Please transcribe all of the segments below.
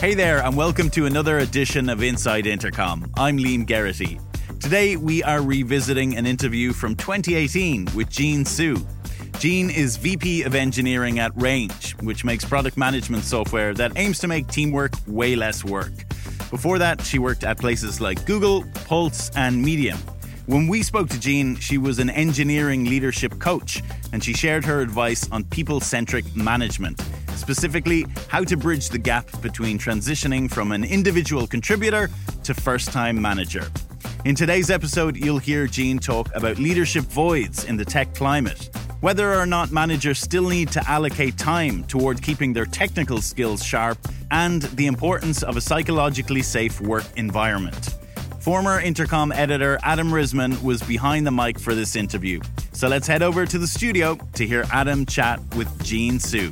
Hey there, and welcome to another edition of Inside Intercom. I'm Liam Geraghty. Today, we are revisiting an interview from 2018 with Jean Hsu. Jean is VP of Engineering at Range, which makes product management software that aims to make teamwork way less work. Before that, she worked at places like Google, Pulse, and Medium. When we spoke to Jean, she was an engineering leadership coach, and she shared her advice on people centric management specifically how to bridge the gap between transitioning from an individual contributor to first time manager. In today's episode, you'll hear Jean talk about leadership voids in the tech climate, whether or not managers still need to allocate time toward keeping their technical skills sharp, and the importance of a psychologically safe work environment. Former Intercom editor Adam Risman was behind the mic for this interview. So let's head over to the studio to hear Adam chat with Jean Hsu.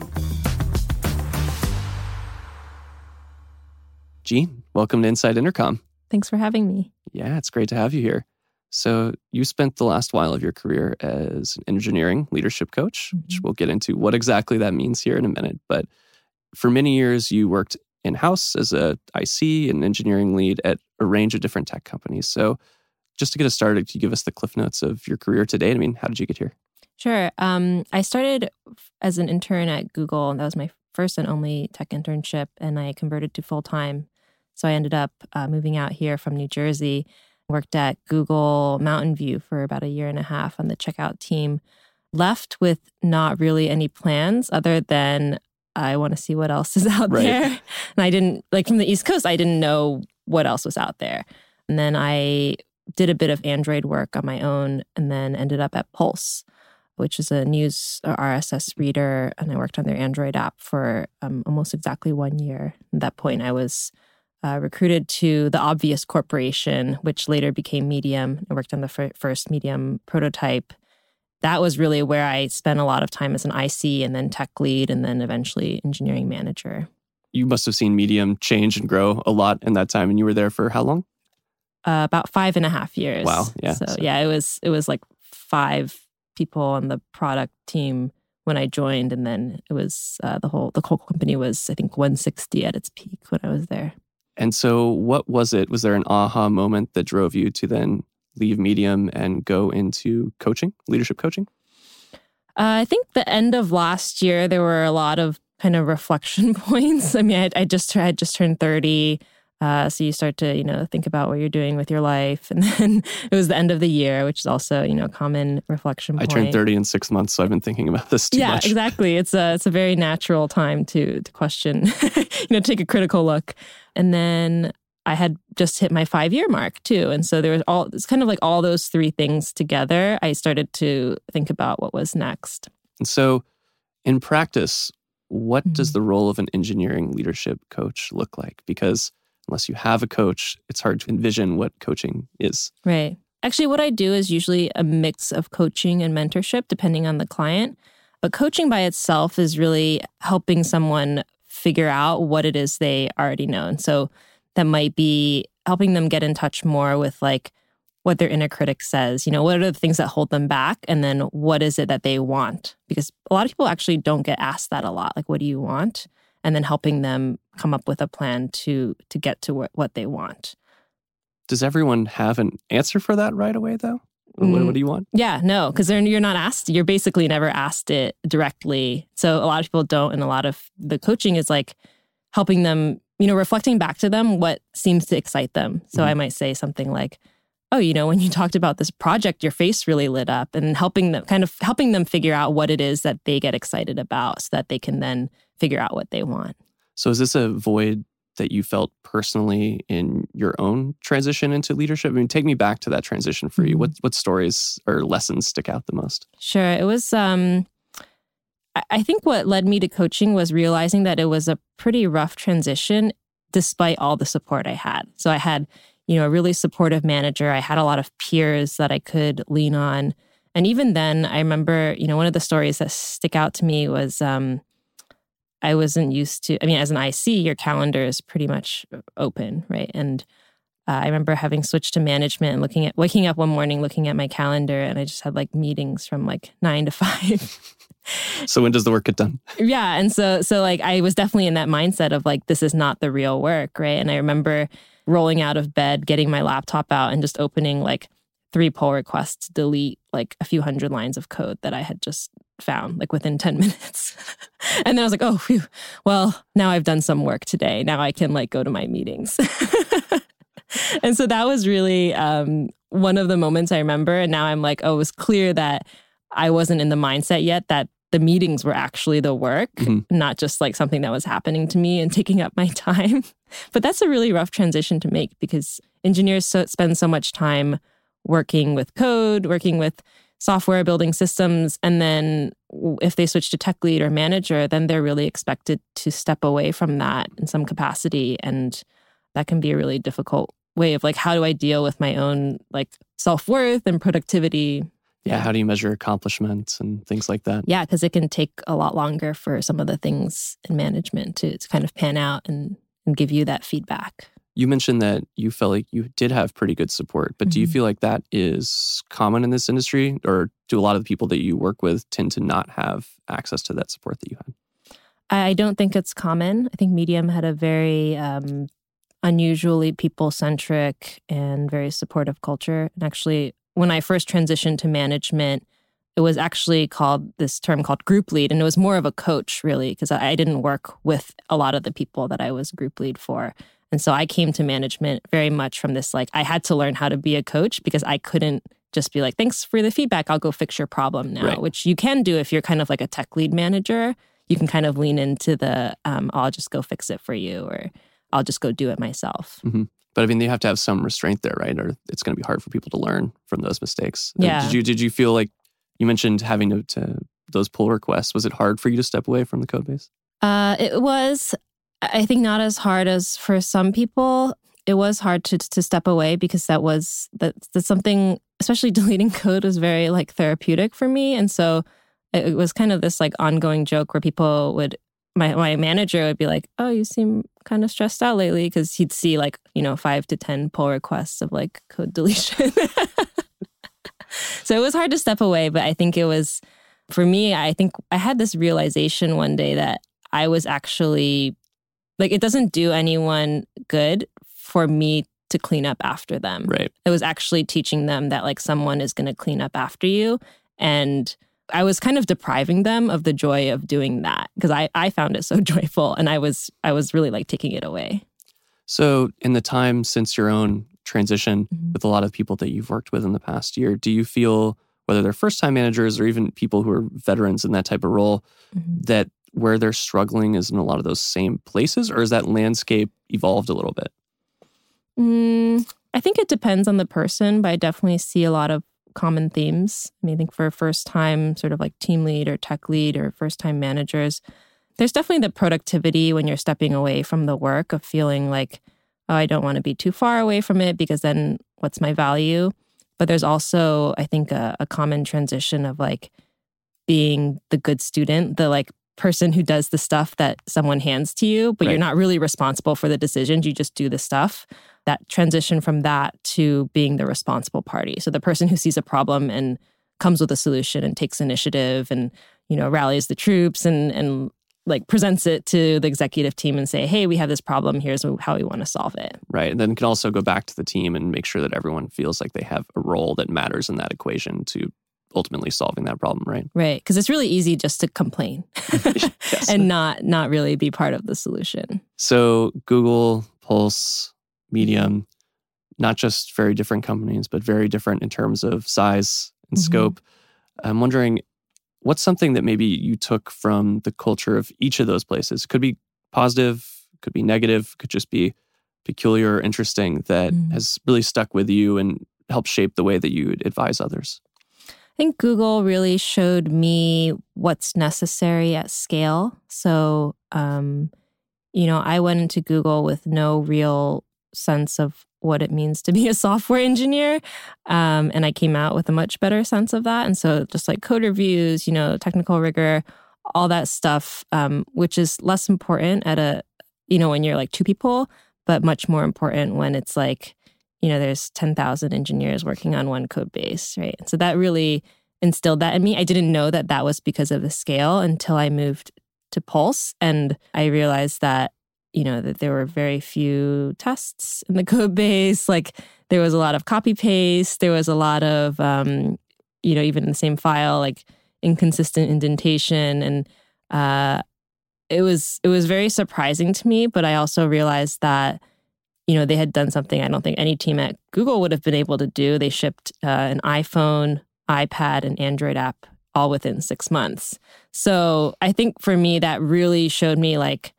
Jean, welcome to Inside Intercom. Thanks for having me. Yeah, it's great to have you here. So, you spent the last while of your career as an engineering leadership coach, mm-hmm. which we'll get into what exactly that means here in a minute. But for many years, you worked in house as a IC and engineering lead at a range of different tech companies. So, just to get us started, could you give us the cliff notes of your career today? I mean, how did you get here? Sure. Um, I started as an intern at Google. And that was my first and only tech internship, and I converted to full time so I ended up uh, moving out here from New Jersey, worked at Google Mountain View for about a year and a half on the checkout team. Left with not really any plans other than I want to see what else is out right. there. And I didn't, like from the East Coast, I didn't know what else was out there. And then I did a bit of Android work on my own and then ended up at Pulse, which is a news RSS reader. And I worked on their Android app for um, almost exactly one year. At that point, I was uh, recruited to the Obvious Corporation, which later became Medium. I worked on the f- first Medium prototype. That was really where I spent a lot of time as an IC and then tech lead and then eventually engineering manager. You must have seen Medium change and grow a lot in that time. And you were there for how long? Uh, about five and a half years. Wow. Yeah. So, so yeah, it was it was like five people on the product team when I joined, and then it was uh, the whole the whole company was I think 160 at its peak when I was there. And so, what was it? Was there an aha moment that drove you to then leave Medium and go into coaching, leadership coaching? Uh, I think the end of last year, there were a lot of kind of reflection points. I mean, I, I just I just turned 30. Uh, so you start to, you know, think about what you're doing with your life. And then it was the end of the year, which is also, you know, a common reflection point. I turned 30 in six months, so I've been thinking about this too yeah, much. exactly. It's a, it's a very natural time to, to question, you know, take a critical look. And then I had just hit my five year mark too. And so there was all, it's kind of like all those three things together. I started to think about what was next. And so in practice, what mm-hmm. does the role of an engineering leadership coach look like? Because unless you have a coach, it's hard to envision what coaching is. Right. Actually, what I do is usually a mix of coaching and mentorship, depending on the client. But coaching by itself is really helping someone figure out what it is they already know. And so that might be helping them get in touch more with like what their inner critic says. You know, what are the things that hold them back? And then what is it that they want? Because a lot of people actually don't get asked that a lot. Like, what do you want? And then helping them come up with a plan to to get to what, what they want. Does everyone have an answer for that right away though? Mm. What, what, do you want? Yeah, no, because you're not asked. You're basically never asked it directly. So a lot of people don't, and a lot of the coaching is like helping them, you know, reflecting back to them what seems to excite them. So mm. I might say something like, "Oh, you know, when you talked about this project, your face really lit up," and helping them kind of helping them figure out what it is that they get excited about, so that they can then figure out what they want. So is this a void that you felt personally in your own transition into leadership? I mean, take me back to that transition for you. Mm-hmm. What what stories or lessons stick out the most? Sure. It was um I think what led me to coaching was realizing that it was a pretty rough transition despite all the support I had. So I had, you know, a really supportive manager. I had a lot of peers that I could lean on. And even then, I remember, you know, one of the stories that stick out to me was um, I wasn't used to. I mean, as an IC, your calendar is pretty much open, right? And uh, I remember having switched to management and looking at waking up one morning, looking at my calendar, and I just had like meetings from like nine to five. so when does the work get done? Yeah. And so, so like, I was definitely in that mindset of like, this is not the real work. Right. And I remember rolling out of bed, getting my laptop out and just opening like three pull requests to delete like a few hundred lines of code that I had just found like within 10 minutes. and then I was like, oh, phew. well, now I've done some work today. Now I can like go to my meetings. and so that was really um, one of the moments I remember. And now I'm like, oh, it was clear that I wasn't in the mindset yet that the meetings were actually the work, mm-hmm. not just like something that was happening to me and taking up my time. but that's a really rough transition to make because engineers so, spend so much time working with code, working with software, building systems. And then if they switch to tech lead or manager, then they're really expected to step away from that in some capacity. And that can be a really difficult way of like, how do I deal with my own like self worth and productivity? Yeah, yeah. How do you measure accomplishments and things like that? Yeah, because it can take a lot longer for some of the things in management to, to kind of pan out and, and give you that feedback. You mentioned that you felt like you did have pretty good support, but mm-hmm. do you mm-hmm. feel like that is common in this industry, or do a lot of the people that you work with tend to not have access to that support that you had? I don't think it's common. I think Medium had a very um, unusually people centric and very supportive culture. And actually, when I first transitioned to management, it was actually called this term called group lead. And it was more of a coach, really, because I didn't work with a lot of the people that I was group lead for. And so I came to management very much from this like, I had to learn how to be a coach because I couldn't just be like, thanks for the feedback. I'll go fix your problem now, right. which you can do if you're kind of like a tech lead manager. You can kind of lean into the, um, I'll just go fix it for you or I'll just go do it myself. Mm-hmm. But I mean, you have to have some restraint there, right? Or it's going to be hard for people to learn from those mistakes. Yeah. Did you did you feel like you mentioned having to, to those pull requests? Was it hard for you to step away from the code base? Uh, it was. I think not as hard as for some people. It was hard to to step away because that was that that's something, especially deleting code, was very like therapeutic for me, and so it was kind of this like ongoing joke where people would my my manager would be like, "Oh, you seem kind of stressed out lately," because he'd see like you know five to ten pull requests of like code deletion. so it was hard to step away, but I think it was for me. I think I had this realization one day that I was actually like it doesn't do anyone good for me to clean up after them. Right. It was actually teaching them that like someone is going to clean up after you. And I was kind of depriving them of the joy of doing that because I, I found it so joyful and I was I was really like taking it away. So in the time since your own transition mm-hmm. with a lot of people that you've worked with in the past year, do you feel whether they're first time managers or even people who are veterans in that type of role mm-hmm. that where they're struggling is in a lot of those same places, or is that landscape evolved a little bit? Mm, I think it depends on the person, but I definitely see a lot of common themes. I mean, I think for first time, sort of like team lead or tech lead or first time managers, there's definitely the productivity when you're stepping away from the work of feeling like, oh, I don't want to be too far away from it because then what's my value? But there's also, I think, a, a common transition of like being the good student, the like person who does the stuff that someone hands to you, but right. you're not really responsible for the decisions. You just do the stuff. That transition from that to being the responsible party. So the person who sees a problem and comes with a solution and takes initiative and, you know, rallies the troops and and like presents it to the executive team and say, hey, we have this problem. Here's how we want to solve it. Right. And then can also go back to the team and make sure that everyone feels like they have a role that matters in that equation to ultimately solving that problem, right? Right, because it's really easy just to complain and not not really be part of the solution. So Google, Pulse, Medium, not just very different companies, but very different in terms of size and mm-hmm. scope. I'm wondering what's something that maybe you took from the culture of each of those places? Could be positive, could be negative, could just be peculiar or interesting that mm. has really stuck with you and helped shape the way that you advise others? Think Google really showed me what's necessary at scale. So, um, you know, I went into Google with no real sense of what it means to be a software engineer. Um, and I came out with a much better sense of that. And so, just like code reviews, you know, technical rigor, all that stuff, um, which is less important at a, you know, when you're like two people, but much more important when it's like, you know, there's 10,000 engineers working on one code base, right? So that really instilled that in me. I didn't know that that was because of the scale until I moved to Pulse. And I realized that, you know, that there were very few tests in the code base. Like there was a lot of copy paste. There was a lot of, um, you know, even in the same file, like inconsistent indentation. And uh, it was it was very surprising to me. But I also realized that, you know, they had done something I don't think any team at Google would have been able to do. They shipped uh, an iPhone, iPad, and Android app all within six months. So I think for me, that really showed me like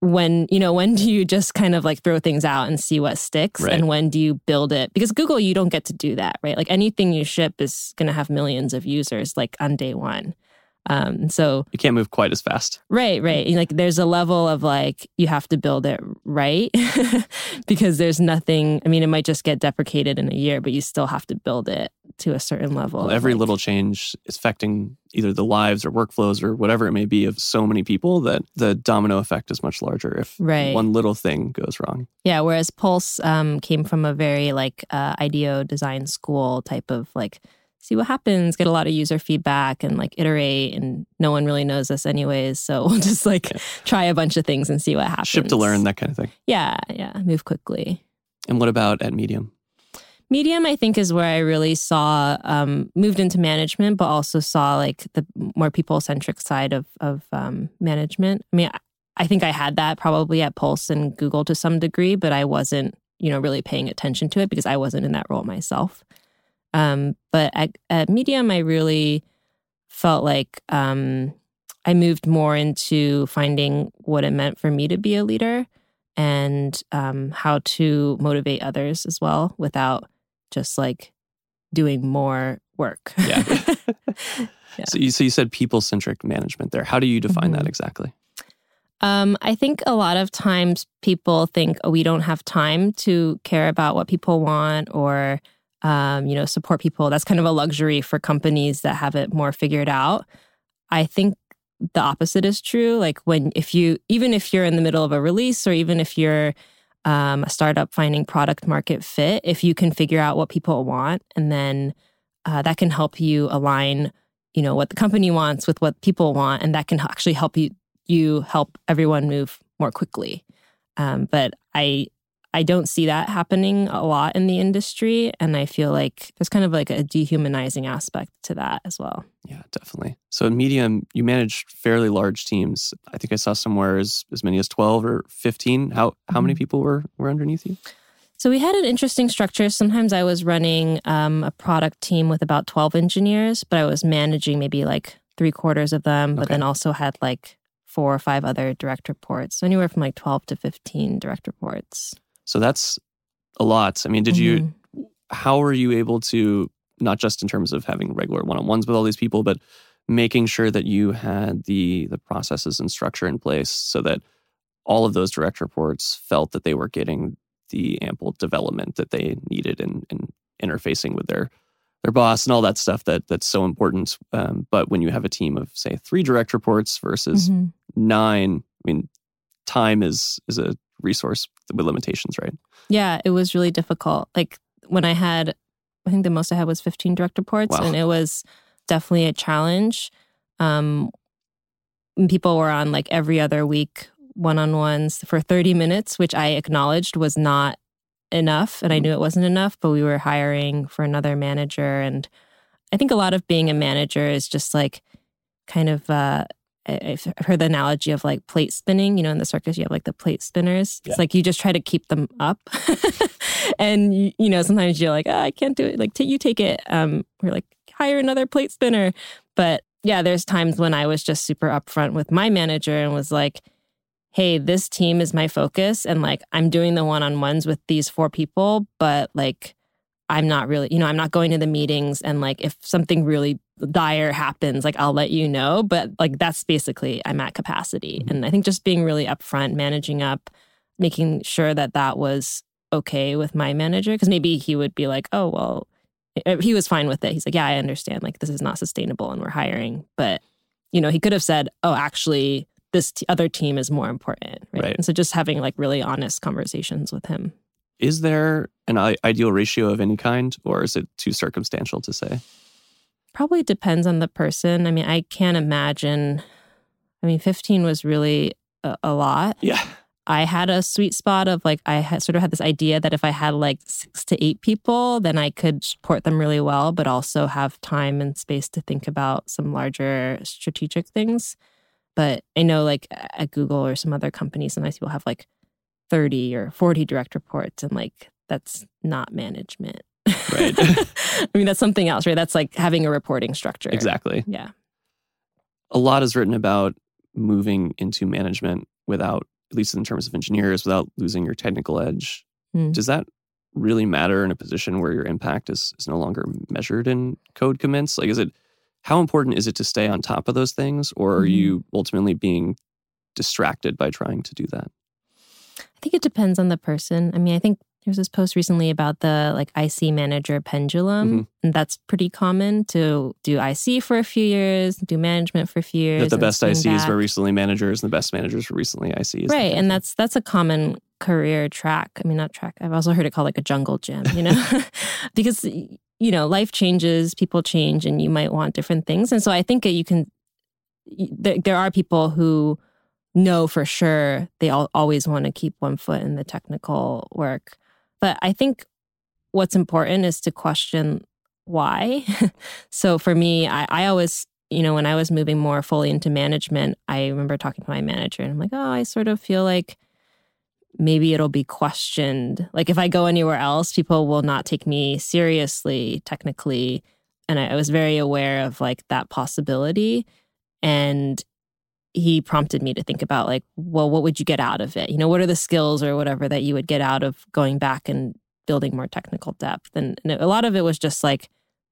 when, you know, when do you just kind of like throw things out and see what sticks? Right. And when do you build it? Because Google, you don't get to do that, right? Like anything you ship is going to have millions of users like on day one. Um, so You can't move quite as fast. Right, right. And, Like there's a level of like you have to build it right because there's nothing. I mean, it might just get deprecated in a year, but you still have to build it to a certain level. Well, every like- little change is affecting either the lives or workflows or whatever it may be of so many people that the domino effect is much larger if Right. one little thing goes wrong. Yeah, whereas Pulse um, came from a very like uh, IDEO design school type of like see what happens, get a lot of user feedback, and like iterate. And no one really knows us anyways, so we'll just like Yeah. try a bunch of things and see what happens. Ship to learn, that kind of thing. Yeah, yeah, move quickly. And what about at Medium? Medium, I think, is where I really saw um, moved into management, but also saw like the more people centric side of of um, management. I mean, I, I think I had that probably at Pulse and Google to some degree, but I wasn't, you know, really paying attention to it because I wasn't in that role myself. Um, but at, at Medium, I really felt like um, I moved more into finding what it meant for me to be a leader and um, how to motivate others as well without just like doing more work. Yeah. Yeah. So, you, so you said people centric management there. How do you define that Mhm. exactly? Um, I think a lot of times people think, oh, we don't have time to care about what people want or, um, you know, support people. That's kind of a luxury for companies that have it more figured out. I think the opposite is true. Like when, if you, even if you're in the middle of a release or even if you're um, a startup finding product market fit, if you can figure out what people want and then uh, that can help you align, you know, what the company wants with what people want, and that can actually help you you help everyone move more quickly. Um, but I I don't see that happening a lot in the industry, and I feel like there's kind of like a dehumanizing aspect to that as well. Yeah, definitely. So in Medium, you manage fairly large teams. I think I saw somewhere as, as many as 12 or 15. How how many Mhm. people were, were underneath you? So we had an interesting structure. Sometimes I was running um, a product team with about 12 engineers, but I was managing maybe like three quarters of them, but Okay. then also had like four or five other direct reports. So anywhere from like 12 to 15 direct reports. So that's a lot. I mean, did you Mhm. how were you able to not just in terms of having regular one-on-ones with all these people but making sure that you had the the processes and structure in place so that all of those direct reports felt that they were getting the ample development that they needed in, in interfacing with their their boss and all that stuff that that's so important um, but when you have a team of say three direct reports versus Mhm. nine i mean time is is a resource with limitations right Yeah, it was really difficult. Like when I had, I think the most I had was 15 direct reports, Wow. and it was definitely a challenge. Um, people were on like every other week one on ones for 30 minutes, which I acknowledged was not enough. And I knew it wasn't enough, but we were hiring for another manager. And I think a lot of being a manager is just like kind of, uh, I've heard the analogy of like plate spinning. You know, in the circus, you have like the plate spinners. Yeah. It's like you just try to keep them up, and you, you know sometimes you're like, oh, I can't do it. Like, t- you take it. Um, we're like hire another plate spinner. But yeah, there's times when I was just super upfront with my manager and was like, hey, this team is my focus, and like I'm doing the one on ones with these four people, but like I'm not really, you know, I'm not going to the meetings. And like, if something really dire happens, like, I'll let you know. But like, that's basically, I'm at capacity. Mhm. And I think just being really upfront, managing up, making sure that that was okay with my manager, because maybe he would be like, oh, well, eh, he was fine with it. He's like, yeah, I understand. Like, this is not sustainable and we're hiring. But, you know, he could have said, oh, actually, this t- other team is more important. Right? Right. And so just having like really honest conversations with him. Is there an i- ideal ratio of any kind, or is it too circumstantial to say? probably depends on the person. I mean, I can't imagine. I mean, 15 was really a, a lot. Yeah. I had a sweet spot of like, I had sort of had this idea that if I had like six to eight people, then I could support them really well, but also have time and space to think about some larger strategic things. But I know like at Google or some other companies, sometimes people have like 30 or 40 direct reports, and like that's not management. Right. I mean, that's something else, right? That's like having a reporting structure. Exactly. Yeah. A lot is written about moving into management without, at least in terms of engineers, without losing your technical edge. Hmm. Does that really matter in a position where your impact is, is no longer measured in code commits? Like, is it, how important is it to stay on top of those things? Or are Mhm. you ultimately being distracted by trying to do that? I think it depends on the person. I mean, I think there was this post recently about the like IC manager pendulum, Mhm. and that's pretty common to do IC for a few years, do management for a few years. That the best ICs back. were recently managers and the best managers were recently ICs. right, and that's that's a common career track. I mean, not track. I've also heard it called like a jungle gym. You know, because you know life changes, people change, and you might want different things. And so I think that you can. There, there are people who know for sure they all, always want to keep one foot in the technical work. But I think what's important is to question why. so for me, I, I always, you know, when I was moving more fully into management, I remember talking to my manager and I'm like, oh, I sort of feel like maybe it'll be questioned. Like if I go anywhere else, people will not take me seriously technically. And I, I was very aware of like that possibility. And he prompted me to think about like, well, what would you get out of it? You know, what are the skills or whatever that you would get out of going back and building more technical depth? And, and a lot of it was just like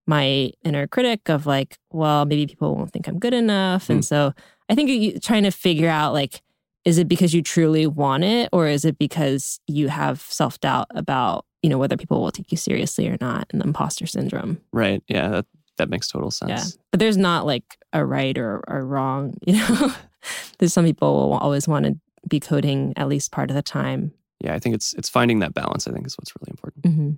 my inner critic of like, well, maybe people won't think I'm good enough. Hmm. And so I think you, trying to figure out like, is it because you truly want it or is it because you have self doubt about, you know, whether people will take you seriously or not and the imposter syndrome? Right. Yeah. That, that makes total sense. Yeah. But there's not like a right or, or wrong, you know? there's some people will always want to be coding at least part of the time. Yeah. I think it's it's finding that balance, I think, is what's really important. hmm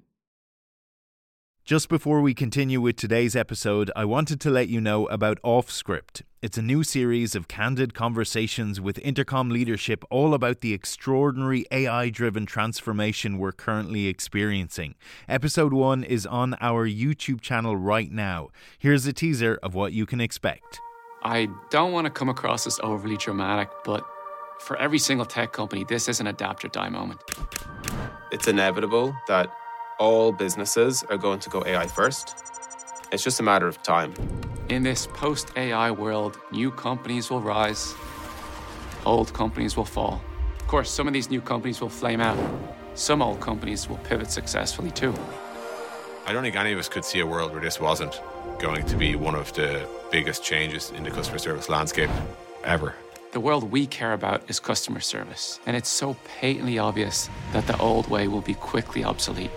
Just before we continue with today's episode, I wanted to let you know about OffScript. It's a new series of candid conversations with Intercom leadership all about the extraordinary AI driven transformation we're currently experiencing. Episode 1 is on our YouTube channel right now. Here's a teaser of what you can expect. I don't want to come across as overly dramatic, but for every single tech company, this is an adapt or die moment. it's inevitable that all businesses are going to go AI first. It's just a matter of time. In this post AI world, new companies will rise, old companies will fall. Of course, some of these new companies will flame out, some old companies will pivot successfully too. I don't think any of us could see a world where this wasn't going to be one of the biggest changes in the customer service landscape ever. The world we care about is customer service, and it's so patently obvious that the old way will be quickly obsolete.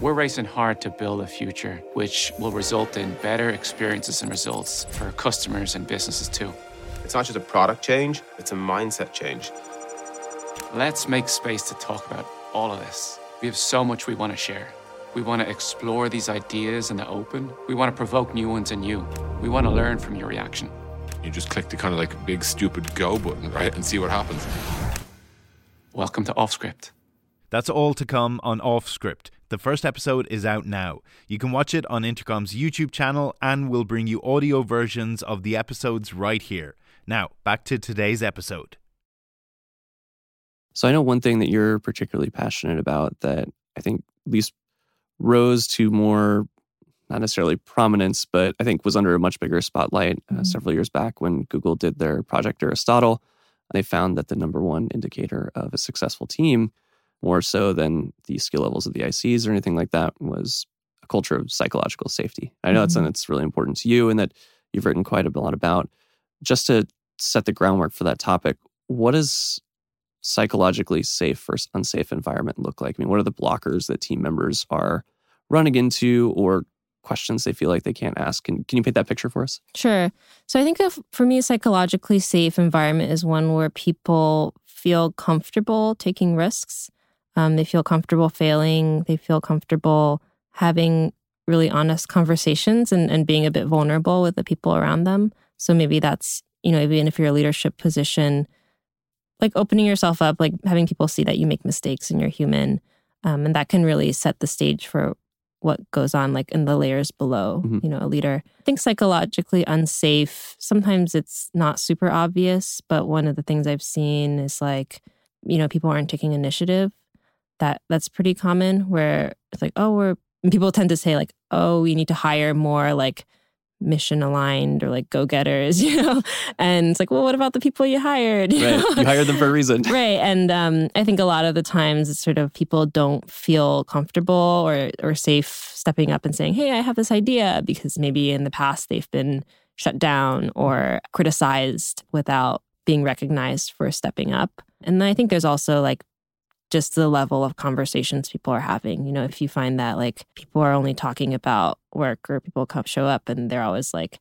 We're racing hard to build a future which will result in better experiences and results for customers and businesses too. It's not just a product change, it's a mindset change. Let's make space to talk about all of this. We have so much we want to share. We want to explore these ideas in the open. We want to provoke new ones in you. We want to learn from your reaction. You just click the kind of like big stupid go button, right, and see what happens. Welcome to OffScript. That's all to come on OffScript. The first episode is out now. You can watch it on Intercom's YouTube channel, and we'll bring you audio versions of the episodes right here. Now, back to today's episode. So I know one thing that you're particularly passionate about that I think at least rose to more, not necessarily prominence, but I think was under a much bigger spotlight uh, Mhm. several years back when Google did their Project Aristotle. They found that the number one indicator of a successful team, more so than the skill levels of the ICs or anything like that, was a culture of psychological safety. I know that's something that's really important to you and that you've written quite a lot about. Just to set the groundwork for that topic, what does psychologically safe versus unsafe environment look like? I mean, what are the blockers that team members are running into or questions they feel like they can't ask? Can, can you paint that picture for us? Sure. So I think for me, a psychologically safe environment is one where people feel comfortable taking risks. Um, they feel comfortable failing. They feel comfortable having really honest conversations and, and being a bit vulnerable with the people around them. So maybe that's, you know, even if you're a leadership position, like opening yourself up, like having people see that you make mistakes and you're human. Um, and that can really set the stage for what goes on like in the layers below Mhm. you know a leader i think psychologically unsafe sometimes it's not super obvious but one of the things i've seen is like you know people aren't taking initiative that that's pretty common where it's like oh we're people tend to say like oh we need to hire more like mission aligned or like go-getters you know? And it's like well what about the people you hired? You Right. You hired them for a reason. right. And um, i think a lot of the times it's sort of people don't feel comfortable or or safe stepping up and saying hey i have this idea because maybe in the past they've been shut down or criticized without being recognized for stepping up. And then i think there's also like just the level of conversations people are having you know if you find that like people are only talking about work or people come show up and they're always like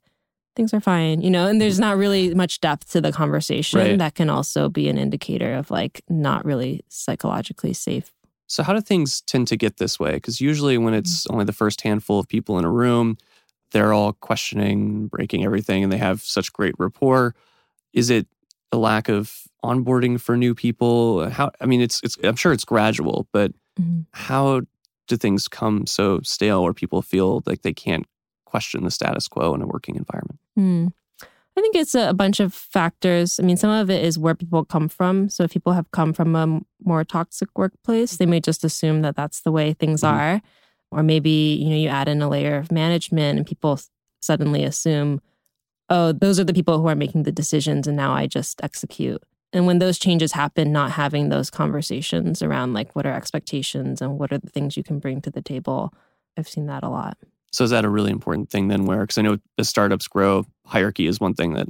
things are fine you know and there's not really much depth to the conversation Right. that can also be an indicator of like not really psychologically safe So, how do things tend to get this way? Because usually, when mm-hmm. it's only the first handful of people in a room, they're all questioning, breaking everything, and they have such great rapport. Is it a lack of onboarding for new people? How? I mean, it's it's. I'm sure it's gradual, but Mhm. how do things come so stale, where people feel like they can't question the status quo in a working environment? Hmm. I think it's a, bunch of factors. I mean, some of it is where people come from. So if people have come from a more toxic workplace, they may just assume that that's the way things Mhm. are. Or maybe, you know, you add in a layer of management and people suddenly assume, oh, those are the people who are making the decisions and now I just execute. And when those changes happen, not having those conversations around like what are expectations and what are the things you can bring to the table, I've seen that a lot. So, is that a really important thing then? Where because I know as startups grow, hierarchy is one thing that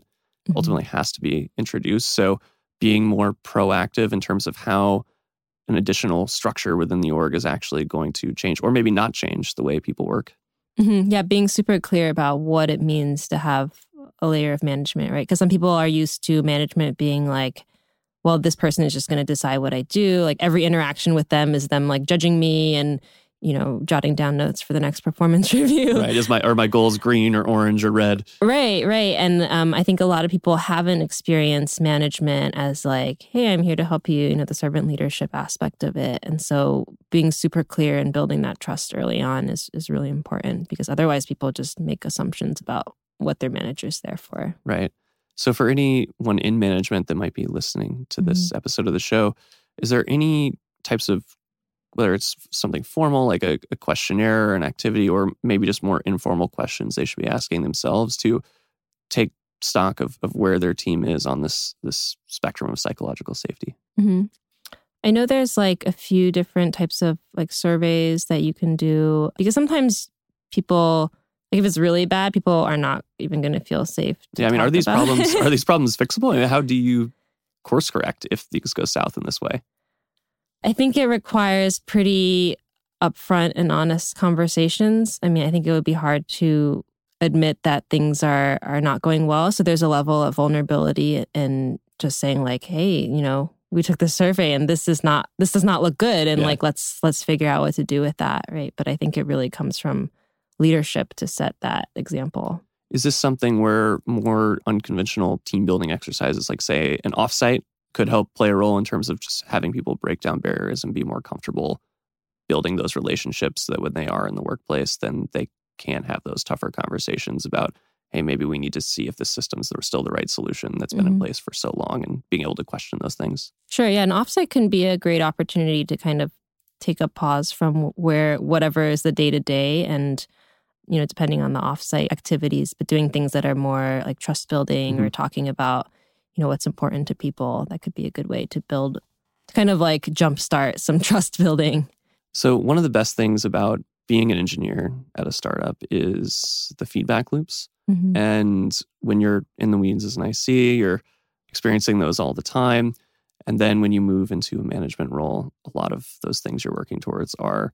Mhm. ultimately has to be introduced. So being more proactive in terms of how an additional structure within the org is actually going to change or maybe not change the way people work. Mhm. Yeah, being super clear about what it means to have a layer of management, right? Because some people are used to management being like, well, this person is just going to decide what I do. Like every interaction with them is them like judging me and, you know, jotting down notes for the next performance review. Right. Is my are my goals green or orange or red? Right, right. And um, I think a lot of people haven't experienced management as like, hey, I'm here to help you, you know, the servant leadership aspect of it. And so being super clear and building that trust early on is, is really important because otherwise people just make assumptions about what their manager's there for. Right. So for anyone in management that might be listening to this episode of the show, is there any types of whether it's something formal like a, a questionnaire or an activity or maybe just more informal questions they should be asking themselves to take stock of, of where their team is on this this spectrum of psychological safety hmm I know there's like a few different types of like surveys that you can do because sometimes people, like if it's really bad, people are not even going to feel safe. to yeah i mean are these problems are these problems fixable I mean, how do you course correct if things go south in this way I think it requires pretty upfront and honest conversations. I mean, I think it would be hard to admit that things are are not going well. So there's a level of vulnerability in just saying like, "Hey, you know, we took the survey and this is not this does not look good and Yeah. like let's let's figure out what to do with that." Right? But I think it really comes from leadership to set that example. Is this something where more unconventional team building exercises, like say an offsite, could help play a role in terms of just having people break down barriers and be more comfortable building those relationships so that when they are in the workplace, then they can have those tougher conversations about, hey, maybe we need to see if the system's are still the right solution that's been in Mhm. place for so long and being able to question those things. Sure. Yeah. An offsite can be a great opportunity to kind of take a pause from where whatever is the day to day and, you know, depending on the offsite activities, but doing things that are more like trust building or talking about, you know, what's important to people. That could be a good way to build, to kind of like jumpstart some trust building. So, one of the best things about being an engineer at a startup is the feedback loops. Mhm. And when you're in the weeds as an IC, you're experiencing those all the time. And then when you move into a management role, a lot of those things you're working towards are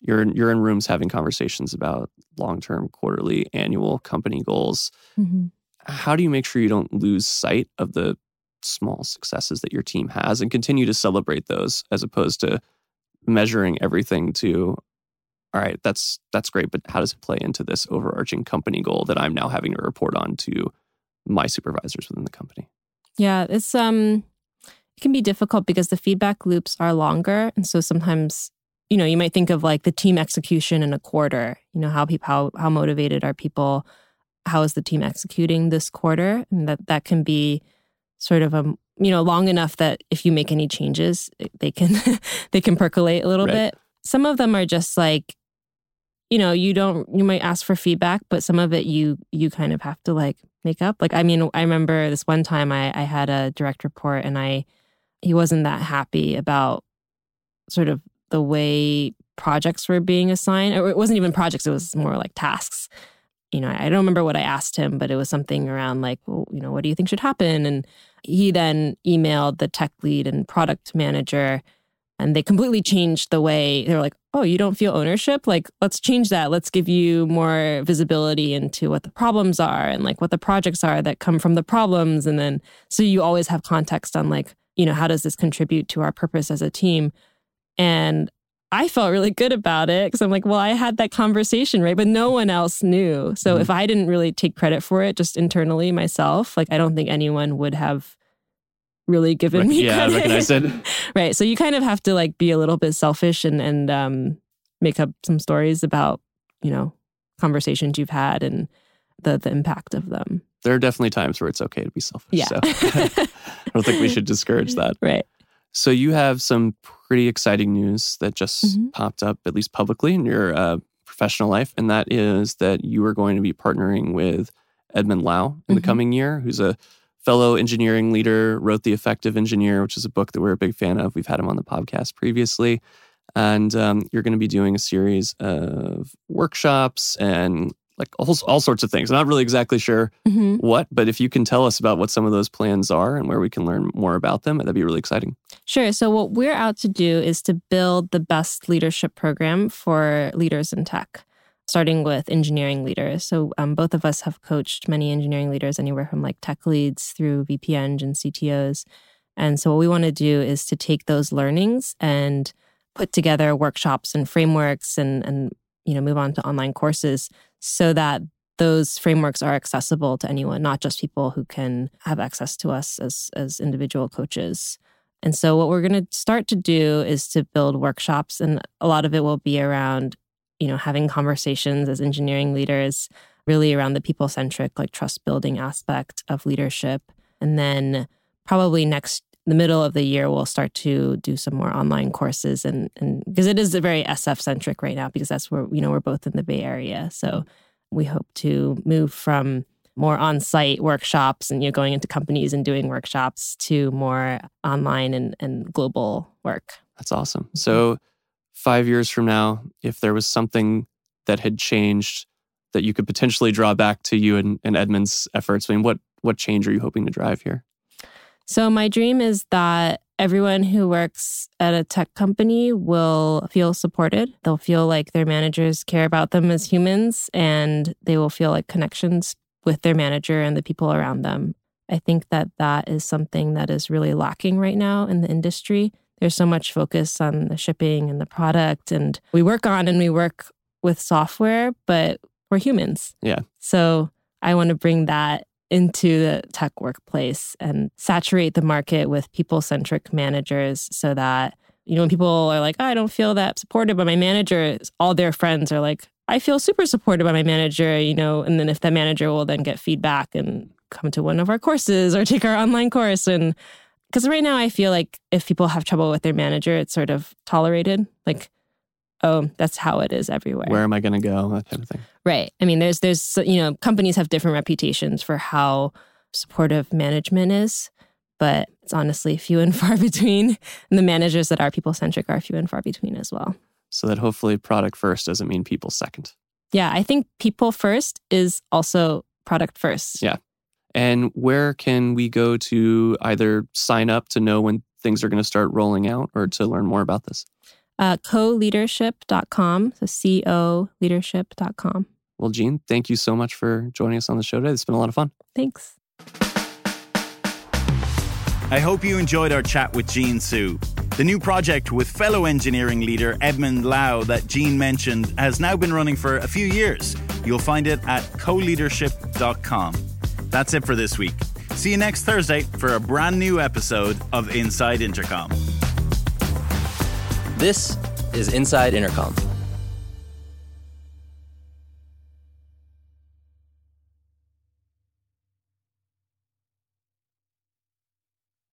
you're in, you're in rooms having conversations about long-term, quarterly, annual company goals. Mhm. How do you make sure you don't lose sight of the small successes that your team has and continue to celebrate those as opposed to measuring everything to all right, that's that's great, but how does it play into this overarching company goal that I'm now having to report on to my supervisors within the company? Yeah, it's um it can be difficult because the feedback loops are longer and so sometimes you know, you might think of like the team execution in a quarter, you know, how people how how motivated are people? How is the team executing this quarter? And that that can be sort of a you know, long enough that if you make any changes, they can they can percolate a little right. bit. Some of them are just like you know, you don't you might ask for feedback, but some of it you you kind of have to like make up. Like I mean, I remember this one time I I had a direct report and I he wasn't that happy about sort of the way projects were being assigned. Or it wasn't even projects, it was mm-hmm. more like tasks. You know, I don't remember what I asked him, but it was something around like, well, you know, what do you think should happen? And he then emailed the tech lead and product manager and they completely changed the way they were like oh you don't feel ownership like let's change that let's give you more visibility into what the problems are and like what the projects are that come from the problems and then so you always have context on like you know how does this contribute to our purpose as a team and I felt really good about it because I'm like, well, I had that conversation, right? But no one else knew. So mm-hmm. if I didn't really take credit for it just internally myself, like I don't think anyone would have really given Rec- me yeah, credit. recognize it. right. So you kind of have to like be a little bit selfish and and um, make up some stories about you know conversations you've had and the the impact of them. There are definitely times where it's okay to be selfish. Yeah. So I don't think we should discourage that. Right. So you have some pretty exciting news that just mm-hmm. popped up, at least publicly, in your uh, professional life, and that is that you are going to be partnering with Edmund Lau in mm-hmm. the coming year, who's a fellow engineering leader, wrote The Effective Engineer, which is a book that we're a big fan of. We've had him on the podcast previously. And um, you're going to be doing a series of workshops and like all, all sorts of things. I'm not really exactly sure mm-hmm. what, but if you can tell us about what some of those plans are and where we can learn more about them, that'd be really exciting. Sure. So, what we're out to do is to build the best leadership program for leaders in tech starting with engineering leaders. So um, both of us have coached many engineering leaders, anywhere from like tech leads through VP Eng and CTOs. And so what we want to do is to take those learnings and put together workshops and frameworks and and you know move on to online courses so that those frameworks are accessible to anyone, not just people who can have access to us as as individual coaches. And so what we're going to start to do is to build workshops and a lot of it will be around you know, having conversations as engineering leaders really around the people centric, like trust building aspect of leadership. And then probably next, the middle of the year, we'll start to do some more online courses. And and because it is a very SF centric right now, because that's where, you know, we're both in the Bay Area. So we hope to move from more on-site workshops and you know going into companies and doing workshops to more online and, and global work. That's awesome. Mm-hmm. So five years from now, if there was something that had changed that you could potentially draw back to you and, and Edmund's efforts, I mean, what what change are you hoping to drive here? So my dream is that everyone who works at a tech company will feel supported. They'll feel like their managers care about them as humans and they will feel like connections with their manager and the people around them. I think that that is something that is really lacking right now in the industry there's so much focus on the shipping and the product and we work on and we work with software but we're humans yeah so i want to bring that into the tech workplace and saturate the market with people centric managers so that you know when people are like oh, i don't feel that supported by my manager all their friends are like i feel super supported by my manager you know and then if that manager will then get feedback and come to one of our courses or take our online course and because right now I feel like if people have trouble with their manager, it's sort of tolerated. Like, oh, that's how it is everywhere. Where am I going to go? That kind of thing. Right. I mean, there's there's you know companies have different reputations for how supportive management is, but it's honestly few and far between. And the managers that are people centric are few and far between as well. So that hopefully product first doesn't mean people second. Yeah, I think people first is also product first. Yeah. And where can we go to either sign up to know when things are going to start rolling out or to learn more about this? Uh, coleadership.com. So C O leadership.com. Well, Jean, thank you so much for joining us on the show today. It's been a lot of fun. Thanks. I hope you enjoyed our chat with Jean Hsu. The new project with fellow engineering leader Edmund Lau that Jean mentioned has now been running for a few years. You'll find it at coleadership.com. That's it for this week. See you next Thursday for a brand new episode of Inside Intercom. This is Inside Intercom